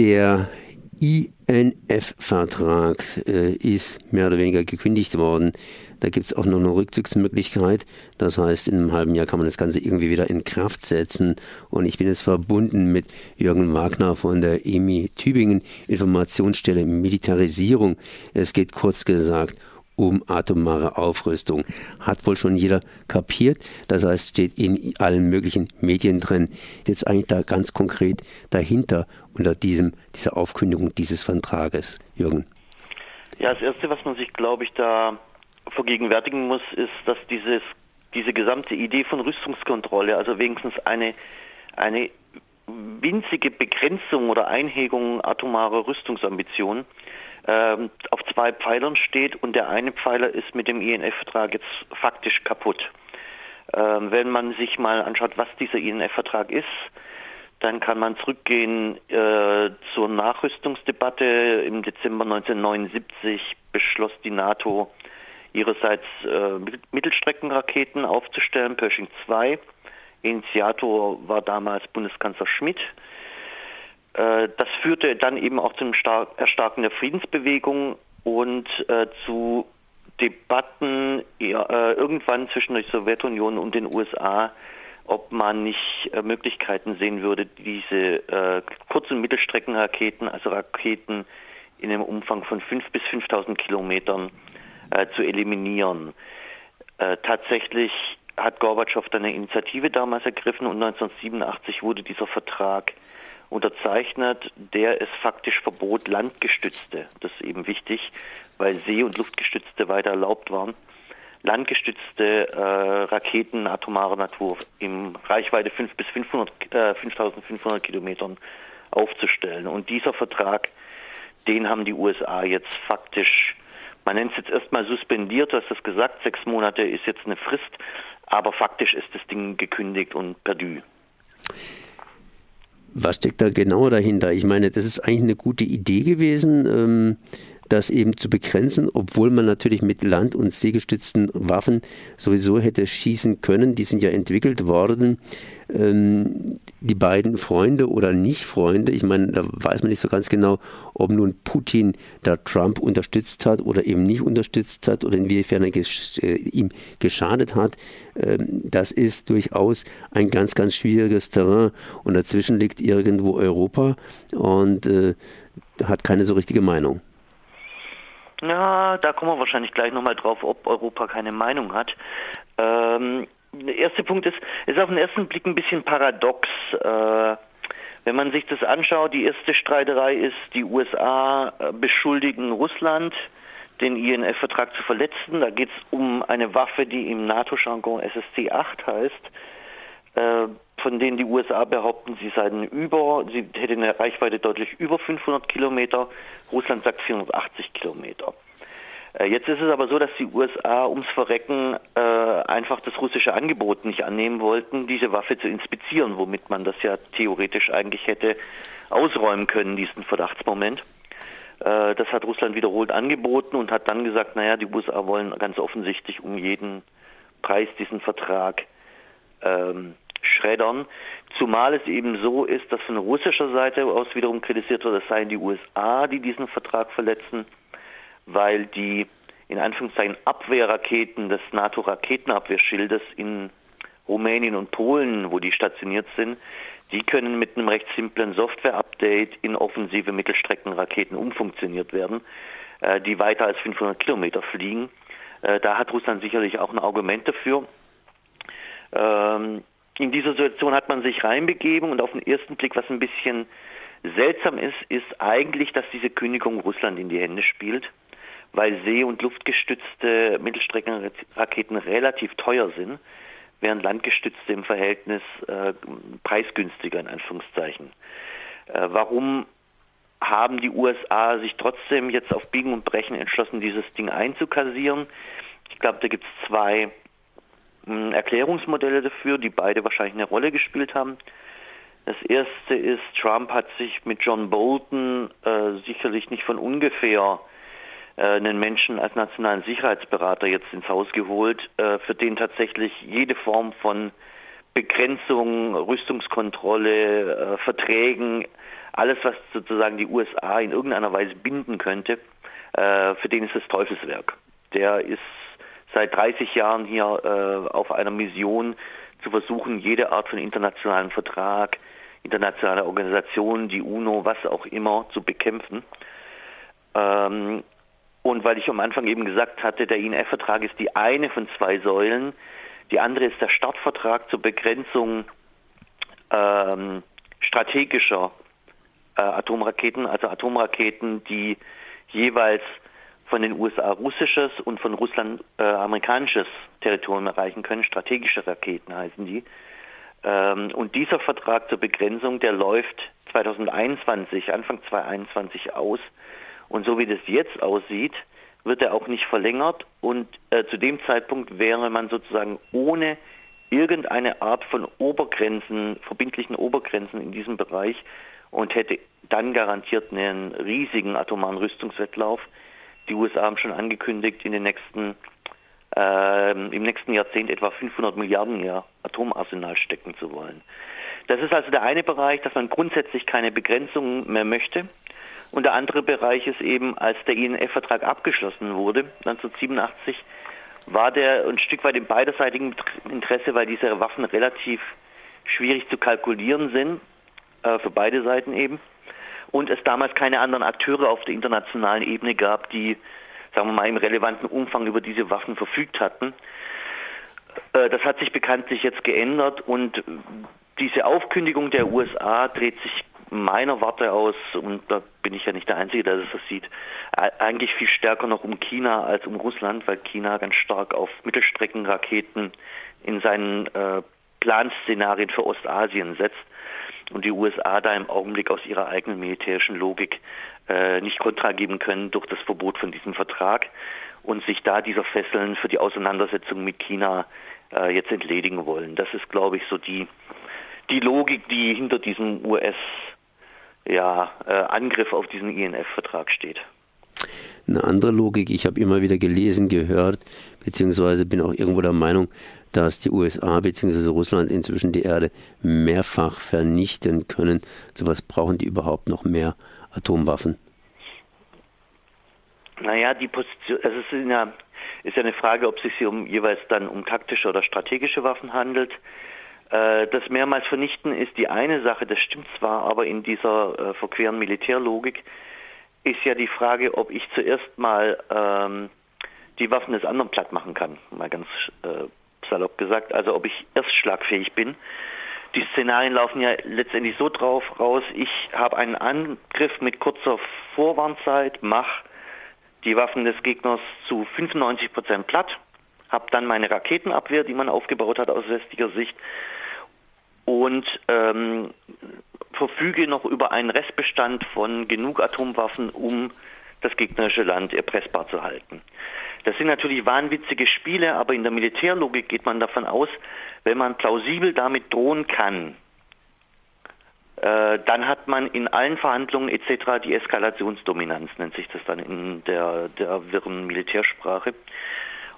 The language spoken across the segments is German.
Der INF-Vertrag äh, ist mehr oder weniger gekündigt worden. Da gibt es auch noch eine Rückzugsmöglichkeit. Das heißt, in einem halben Jahr kann man das Ganze irgendwie wieder in Kraft setzen. Und ich bin jetzt verbunden mit Jürgen Wagner von der EMI Tübingen Informationsstelle Militarisierung. Es geht kurz gesagt um atomare Aufrüstung. Hat wohl schon jeder kapiert. Das heißt, steht in allen möglichen Medien drin. Jetzt eigentlich da ganz konkret dahinter unter diesem, dieser Aufkündigung dieses Vertrages. Jürgen. Ja, das Erste, was man sich, glaube ich, da vergegenwärtigen muss, ist, dass dieses, diese gesamte Idee von Rüstungskontrolle, also wenigstens eine, eine winzige Begrenzung oder Einhegung atomarer Rüstungsambitionen, ähm, auf zwei Pfeilern steht und der eine Pfeiler ist mit dem INF-Vertrag jetzt faktisch kaputt. Ähm, wenn man sich mal anschaut, was dieser INF-Vertrag ist, dann kann man zurückgehen äh, zur Nachrüstungsdebatte. Im Dezember 1979 beschloss die NATO ihrerseits äh, Mittelstreckenraketen aufzustellen, Pershing 2. Initiator war damals Bundeskanzler Schmidt. Äh, das führte dann eben auch zum Erstarken der Friedensbewegung und äh, zu Debatten äh, irgendwann zwischen der Sowjetunion und den USA, ob man nicht Möglichkeiten sehen würde, diese kurzen Mittelstreckenraketen, also Raketen in einem Umfang von 5.000 bis 5.000 Kilometern zu eliminieren. tatsächlich hat Gorbatschow dann eine Initiative damals ergriffen und 1987 wurde dieser Vertrag unterzeichnet, der es faktisch verbot, landgestützte, das ist eben wichtig, weil See- und Luftgestützte weiter erlaubt waren, landgestützte äh, Raketen atomarer Natur im Reichweite 5 bis 500, äh, 5500 Kilometern aufzustellen. Und dieser Vertrag, den haben die USA jetzt faktisch, man nennt es jetzt erstmal suspendiert, du hast das gesagt, sechs Monate ist jetzt eine Frist, aber faktisch ist das Ding gekündigt und perdu. Was steckt da genau dahinter? Ich meine, das ist eigentlich eine gute Idee gewesen. Ähm, das eben zu begrenzen, obwohl man natürlich mit land- und seegestützten Waffen sowieso hätte schießen können. Die sind ja entwickelt worden. Ähm, die beiden Freunde oder Nicht-Freunde, ich meine, da weiß man nicht so ganz genau, ob nun Putin da Trump unterstützt hat oder eben nicht unterstützt hat oder inwiefern er ges äh, ihm geschadet hat. Ähm, das ist durchaus ein ganz, ganz schwieriges Terrain und dazwischen liegt irgendwo Europa und äh, hat keine so richtige Meinung. Na, da kommen wir wahrscheinlich gleich nochmal drauf, ob Europa keine Meinung hat. Ähm, der erste Punkt ist, ist auf den ersten Blick ein bisschen paradox. Äh, wenn man sich das anschaut, die erste Streiterei ist, die USA äh, beschuldigen Russland, den INF-Vertrag zu verletzen. Da geht es um eine Waffe, die im NATO-Jargon SSC-8 heißt, äh, von denen die USA behaupten, sie seien über, sie hätte eine Reichweite deutlich über 500 Kilometer. Russland sagt 480 Kilometer. Äh, jetzt ist es aber so, dass die USA ums Verrecken äh, einfach das russische Angebot nicht annehmen wollten, diese Waffe zu inspizieren, womit man das ja theoretisch eigentlich hätte ausräumen können, diesen Verdachtsmoment. Äh, das hat Russland wiederholt angeboten und hat dann gesagt, naja, die USA wollen ganz offensichtlich um jeden Preis diesen Vertrag ähm, schreddern. Zumal es eben so ist, dass von russischer Seite aus wiederum kritisiert wird, es seien die USA, die diesen Vertrag verletzen, weil die in Anführungszeichen Abwehrraketen des NATO-Raketenabwehrschildes in Rumänien und Polen, wo die stationiert sind, die können mit einem recht simplen Software-Update in offensive Mittelstreckenraketen umfunktioniert werden, äh, die weiter als 500 Kilometer fliegen. Äh, da hat Russland sicherlich auch ein Argument dafür. Ähm, in dieser Situation hat man sich reinbegeben und auf den ersten Blick, was ein bisschen seltsam ist, ist eigentlich, dass diese Kündigung Russland in die Hände spielt, weil see- und luftgestützte Mittelstreckenraketen relativ teuer sind, während landgestützte im Verhältnis äh, preisgünstiger in Anführungszeichen. Äh, warum haben die USA sich trotzdem jetzt auf Biegen und Brechen entschlossen, dieses Ding einzukassieren? Ich glaube, da gibt es zwei Erklärungsmodelle dafür, die beide wahrscheinlich eine Rolle gespielt haben. Das erste ist, Trump hat sich mit John Bolton äh, sicherlich nicht von ungefähr äh, einen Menschen als nationalen Sicherheitsberater jetzt ins Haus geholt, äh, für den tatsächlich jede Form von Begrenzung, Rüstungskontrolle, äh, Verträgen alles, was sozusagen die USA in irgendeiner Weise binden könnte, äh, für den ist das Teufelswerk. Der ist seit 30 Jahren hier äh, auf einer Mission zu versuchen, jede Art von internationalen Vertrag, internationale Organisation, die UNO, was auch immer, zu bekämpfen. Ähm, und weil ich am Anfang eben gesagt hatte, der INF-Vertrag ist die eine von zwei Säulen, die andere ist der Startvertrag zur Begrenzung ähm, strategischer äh, Atomraketen, also Atomraketen, die jeweils von den USA russisches und von Russland äh, amerikanisches Territorium erreichen können. Strategische Raketen heißen die. Ähm, und dieser Vertrag zur Begrenzung, der läuft 2021, Anfang 2021 aus. Und so wie das jetzt aussieht, wird er auch nicht verlängert. Und äh, zu dem Zeitpunkt wäre man sozusagen ohne irgendeine Art von Obergrenzen, verbindlichen Obergrenzen in diesem Bereich und hätte dann garantiert einen riesigen atomaren Rüstungswettlauf. Die USA haben schon angekündigt, in den nächsten, äh, im nächsten Jahrzehnt etwa 500 Milliarden in ihr Atomarsenal stecken zu wollen. Das ist also der eine Bereich, dass man grundsätzlich keine Begrenzungen mehr möchte. Und der andere Bereich ist eben, als der INF-Vertrag abgeschlossen wurde, 1987, war der ein Stück weit im beiderseitigen Interesse, weil diese Waffen relativ schwierig zu kalkulieren sind, äh, für beide Seiten eben. Und es damals keine anderen Akteure auf der internationalen Ebene gab, die, sagen wir mal, im relevanten Umfang über diese Waffen verfügt hatten. Äh, das hat sich bekanntlich jetzt geändert und diese Aufkündigung der USA dreht sich meiner Warte aus, und da bin ich ja nicht der Einzige, der das sieht, eigentlich viel stärker noch um China als um Russland, weil China ganz stark auf Mittelstreckenraketen in seinen äh, Planszenarien für Ostasien setzt und die USA da im Augenblick aus ihrer eigenen militärischen Logik äh, nicht kontra geben können durch das Verbot von diesem Vertrag und sich da dieser Fesseln für die Auseinandersetzung mit China äh, jetzt entledigen wollen. Das ist, glaube ich, so die, die Logik, die hinter diesem US ja, äh, Angriff auf diesen INF-Vertrag steht. Eine andere Logik, ich habe immer wieder gelesen, gehört, beziehungsweise bin auch irgendwo der Meinung, dass die USA bzw. Russland inzwischen die Erde mehrfach vernichten können. So was brauchen die überhaupt noch mehr Atomwaffen? Naja, die Position, also es ist ja, ist eine Frage, ob es sich um jeweils dann um taktische oder strategische Waffen handelt. Äh, das mehrmals vernichten ist die eine Sache, das stimmt zwar, aber in dieser äh, verqueren Militärlogik ist ja die Frage, ob ich zuerst mal ähm, die Waffen des anderen platt machen kann, mal ganz äh, salopp gesagt, also ob ich erst schlagfähig bin. Die Szenarien laufen ja letztendlich so drauf raus, ich habe einen Angriff mit kurzer Vorwarnzeit, mache die Waffen des Gegners zu 95 Prozent platt, habe dann meine Raketenabwehr, die man aufgebaut hat aus westlicher Sicht, und ähm, verfüge noch über einen Restbestand von genug Atomwaffen, um das gegnerische Land erpressbar zu halten. Das sind natürlich wahnwitzige Spiele, aber in der Militärlogik geht man davon aus, wenn man plausibel damit drohen kann, äh, dann hat man in allen Verhandlungen etc. die Eskalationsdominanz, nennt sich das dann in der, der wirren Militärsprache,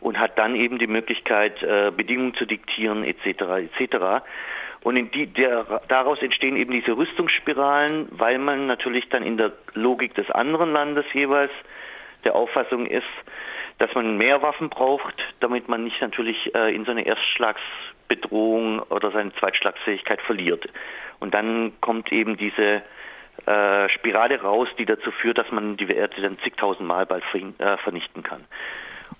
und hat dann eben die Möglichkeit, äh, Bedingungen zu diktieren etc. etc. Und in die, der, daraus entstehen eben diese Rüstungsspiralen, weil man natürlich dann in der Logik des anderen Landes jeweils der Auffassung ist, dass man mehr Waffen braucht, damit man nicht natürlich äh, in so eine Erstschlagsbedrohung oder seine Zweitschlagsfähigkeit verliert. Und dann kommt eben diese äh, Spirale raus, die dazu führt, dass man die Werte dann zigtausendmal bald äh, vernichten kann.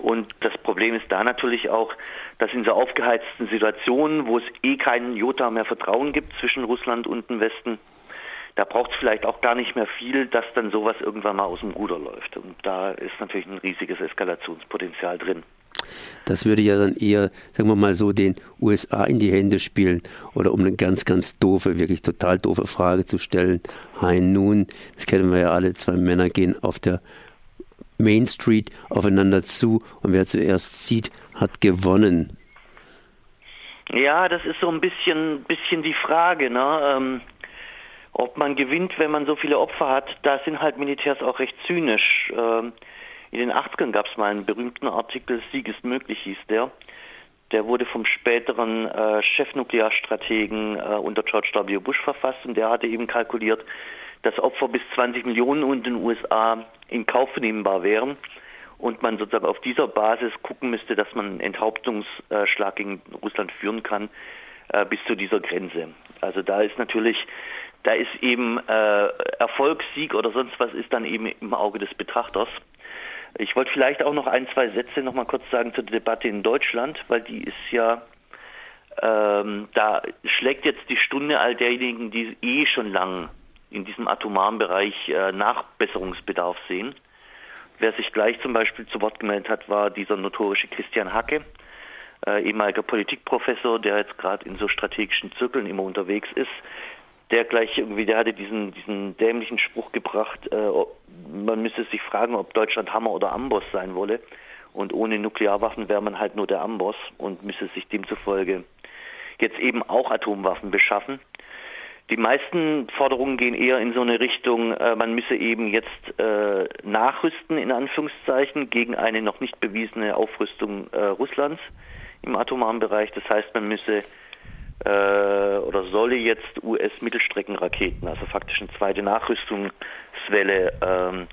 Und das Problem ist da natürlich auch, dass in so aufgeheizten Situationen, wo es eh keinen Jota mehr Vertrauen gibt zwischen Russland und dem Westen, da braucht es vielleicht auch gar nicht mehr viel, dass dann sowas irgendwann mal aus dem Ruder läuft. Und da ist natürlich ein riesiges Eskalationspotenzial drin. Das würde ja dann eher, sagen wir mal so, den USA in die Hände spielen. Oder um eine ganz, ganz doofe, wirklich total doofe Frage zu stellen. Hein nun, das kennen wir ja alle, zwei Männer gehen auf der Main Street aufeinander zu und wer zuerst sieht, hat gewonnen. Ja, das ist so ein bisschen, bisschen die Frage, ne? Ähm, ob man gewinnt, wenn man so viele Opfer hat. Da sind halt Militärs auch recht zynisch. Ähm, in den 80ern gab es mal einen berühmten Artikel, Sieg ist möglich hieß der. Der wurde vom späteren äh, Chefnuklearstrategen äh, unter George W. Bush verfasst und der hatte eben kalkuliert, dass Opfer bis 20 Millionen und in den USA in Kauf nehmbar wären und man sozusagen auf dieser Basis gucken müsste, dass man einen Enthauptungsschlag gegen Russland führen kann äh, bis zu dieser Grenze. Also da ist natürlich, da ist eben äh, Erfolg, Sieg oder sonst was ist dann eben im Auge des Betrachters. Ich wollte vielleicht auch noch ein, zwei Sätze noch mal kurz sagen zur Debatte in Deutschland, weil die ist ja, ähm, da schlägt jetzt die Stunde all derjenigen, die eh schon lang in diesem atomaren Bereich äh, Nachbesserungsbedarf sehen. Wer sich gleich zum Beispiel zu Wort gemeldet hat, war dieser notorische Christian Hacke, äh, ehemaliger Politikprofessor, der jetzt gerade in so strategischen Zirkeln immer unterwegs ist, der gleich irgendwie, der hatte diesen, diesen dämlichen Spruch gebracht, äh, man müsste sich fragen, ob Deutschland Hammer oder Amboss sein wolle. Und ohne Nuklearwaffen wäre man halt nur der Amboss und müsste sich demzufolge jetzt eben auch Atomwaffen beschaffen. Die meisten Forderungen gehen eher in so eine Richtung, äh, man müsse eben jetzt äh, nachrüsten, in Anführungszeichen, gegen eine noch nicht bewiesene Aufrüstung äh, Russlands im atomaren Bereich. Das heißt, man müsse äh, oder solle jetzt US-Mittelstreckenraketen, also faktisch eine zweite Nachrüstungswelle ähm,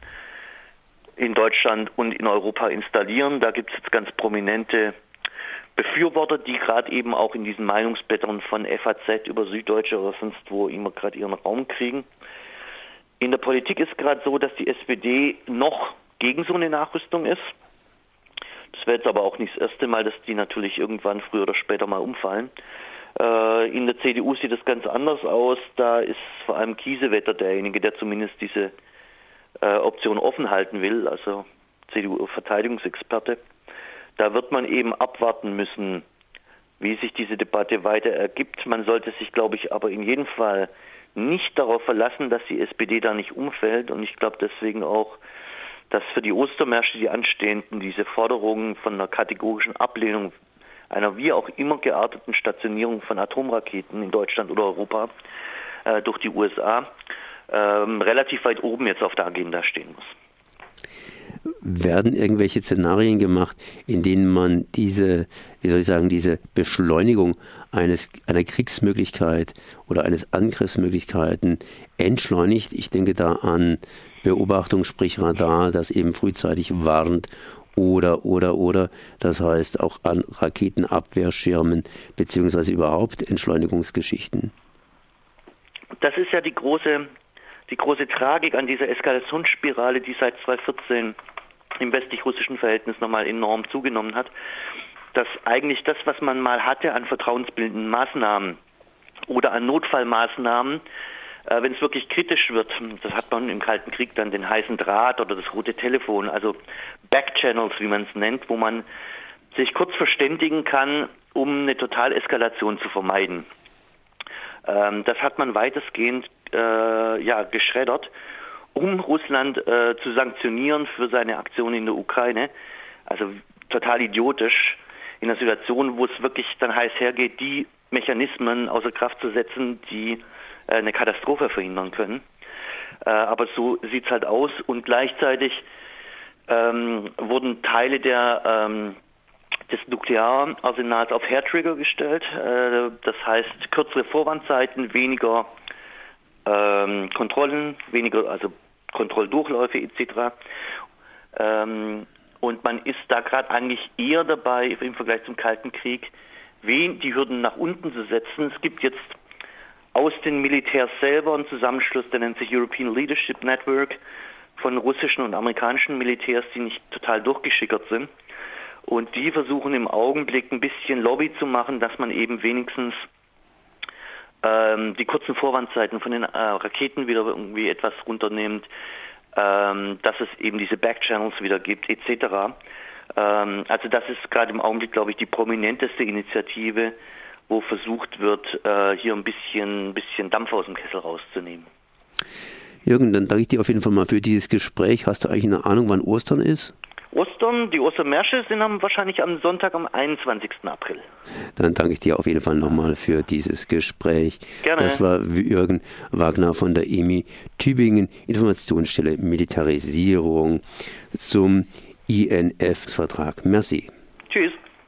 in Deutschland und in Europa installieren. Da gibt es jetzt ganz prominente Befürworter, die gerade eben auch in diesen Meinungsblättern von FAZ über Süddeutsche oder sonst wo immer gerade ihren Raum kriegen. In der Politik ist gerade so, dass die SPD noch gegen so eine Nachrüstung ist. Das wäre jetzt aber auch nicht das erste Mal, dass die natürlich irgendwann früher oder später mal umfallen. Äh, in der CDU sieht es ganz anders aus. Da ist vor allem Kiesewetter derjenige, der zumindest diese äh, Option offen halten will, also CDU-Verteidigungsexperte. Da wird man eben abwarten müssen, wie sich diese Debatte weiter ergibt. Man sollte sich, glaube ich, aber in jedem Fall nicht darauf verlassen, dass die SPD da nicht umfällt. Und ich glaube deswegen auch, dass für die Ostermärsche, die anstehenden, diese Forderungen von einer kategorischen Ablehnung einer wie auch immer gearteten Stationierung von Atomraketen in Deutschland oder Europa äh, durch die USA ähm, relativ weit oben jetzt auf der Agenda stehen muss. Werden irgendwelche Szenarien gemacht, in denen man diese, wie soll ich sagen, diese Beschleunigung eines, einer Kriegsmöglichkeit oder eines Angriffsmöglichkeiten entschleunigt? Ich denke da an Beobachtung, sprich Radar, das eben frühzeitig warnt oder, oder, oder. Das heißt auch an Raketenabwehrschirmen beziehungsweise überhaupt Entschleunigungsgeschichten. Das ist ja die große, die große Tragik an dieser Eskalationsspirale, die seit 2014 im westlich-russischen Verhältnis nochmal enorm zugenommen hat, dass eigentlich das, was man mal hatte an vertrauensbildenden Maßnahmen oder an Notfallmaßnahmen, äh, wenn es wirklich kritisch wird, das hat man im Kalten Krieg dann den heißen Draht oder das rote Telefon, also Backchannels, wie man es nennt, wo man sich kurz verständigen kann, um eine Totaleskalation zu vermeiden. Ähm, das hat man weitestgehend äh, ja, geschreddert, um Russland äh, zu sanktionieren für seine Aktion in der Ukraine. Also total idiotisch in einer Situation, wo es wirklich dann heiß hergeht, die Mechanismen außer Kraft zu setzen, die äh, eine Katastrophe verhindern können. Äh, aber so sieht es halt aus und gleichzeitig ähm, wurden Teile der ähm, des Nukleararsenals auf Hairtrigger gestellt. Äh, das heißt kürzere Vorwandzeiten, weniger ähm, Kontrollen, weniger also Kontrolldurchläufe etc. Ähm, und man ist da gerade eigentlich eher dabei im Vergleich zum Kalten Krieg, wen die Hürden nach unten zu setzen. Es gibt jetzt aus den Militärs selber ein Zusammenschluss, der nennt sich European Leadership Network von russischen und amerikanischen Militärs, die nicht total durchgeschickert sind. Und die versuchen im Augenblick ein bisschen Lobby zu machen, dass man eben wenigstens ähm, die kurzen Vorwandzeiten von den äh, Raketen wieder irgendwie etwas runternimmt, ähm, dass es eben diese Backchannels wieder gibt, etc. Ähm, also das ist gerade im Augenblick, glaube ich, die prominenteste Initiative, wo versucht wird, äh, hier ein bisschen, bisschen Dampf aus dem Kessel rauszunehmen. Jürgen, dann danke ich dir auf jeden Fall mal für dieses Gespräch. Hast du eigentlich eine Ahnung, wann Ostern ist? Ostern, die Ostermärsche sind am, wahrscheinlich am Sonntag, am 21. April. Dann danke ich dir auf jeden Fall nochmal für dieses Gespräch. Gerne. Das war Jürgen Wagner von der EMI Tübingen, Informationsstelle Militarisierung zum INF-Vertrag. Merci. Tschüss.